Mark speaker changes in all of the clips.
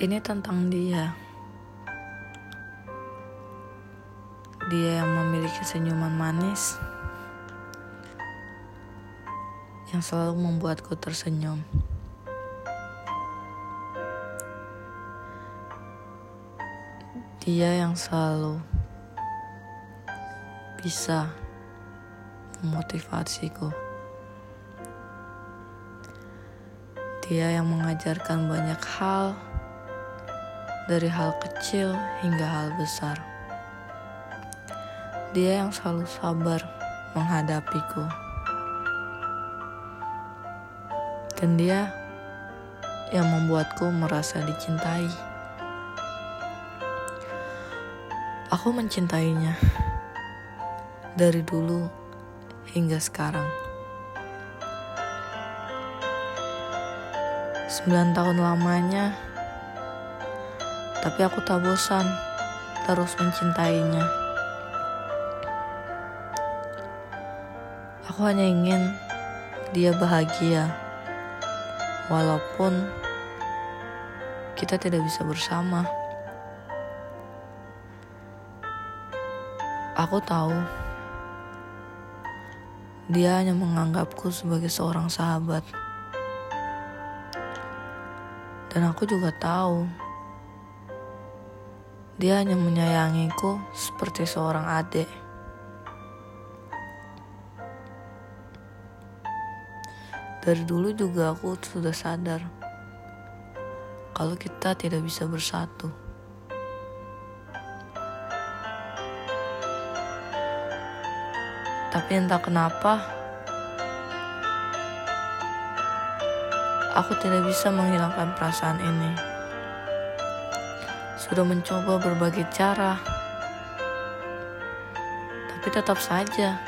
Speaker 1: Ini tentang dia. Dia yang memiliki senyuman manis yang selalu membuatku tersenyum. Dia yang selalu bisa memotivasiku. Dia yang mengajarkan banyak hal, dari hal kecil hingga hal besar. Dia yang selalu sabar menghadapiku, dan dia yang membuatku merasa dicintai. Aku mencintainya dari dulu hingga sekarang. Sembilan tahun lamanya, tapi aku tak bosan terus mencintainya. Aku hanya ingin dia bahagia, walaupun kita tidak bisa bersama. Aku tahu dia hanya menganggapku sebagai seorang sahabat. Dan aku juga tahu dia hanya menyayangiku seperti seorang adik. Dari dulu juga aku sudah sadar kalau kita tidak bisa bersatu. Tapi entah kenapa, aku tidak bisa menghilangkan perasaan ini. Sudah mencoba berbagai cara, tapi tetap saja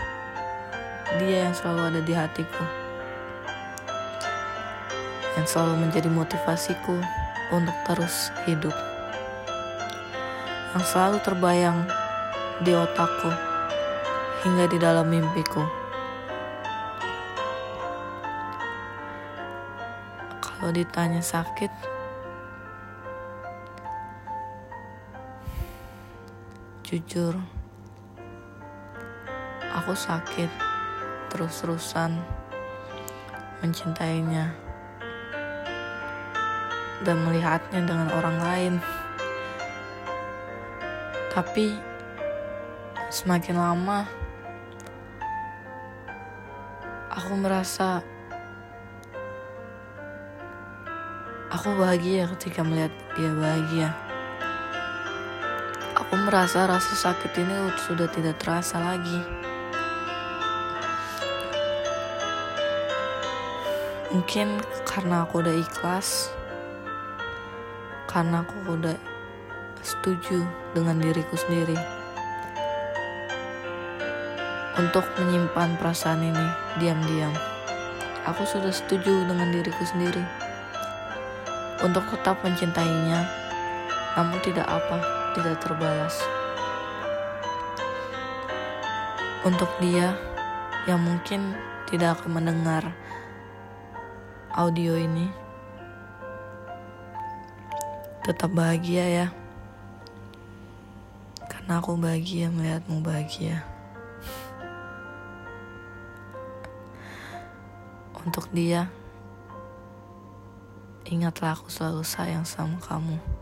Speaker 1: dia yang selalu ada di hatiku, yang selalu menjadi motivasiku untuk terus hidup, yang selalu terbayang di otakku hingga di dalam mimpiku. Kalau ditanya sakit, jujur, aku sakit terus-terusan mencintainya dan melihatnya dengan orang lain. Tapi semakin lama, aku merasa aku bahagia ketika melihat dia bahagia. Aku merasa rasa sakit ini sudah tidak terasa lagi. Mungkin karena aku udah ikhlas, karena aku udah setuju dengan diriku sendiri untuk menyimpan perasaan ini diam-diam. Aku sudah setuju dengan diriku sendiri untuk tetap mencintainya, namun tidak apa, tidak terbalas. Untuk dia yang mungkin tidak akan mendengar audio ini, tetap bahagia ya, karena aku bahagia melihatmu bahagia. Untuk dia, ingatlah aku selalu sayang sama kamu.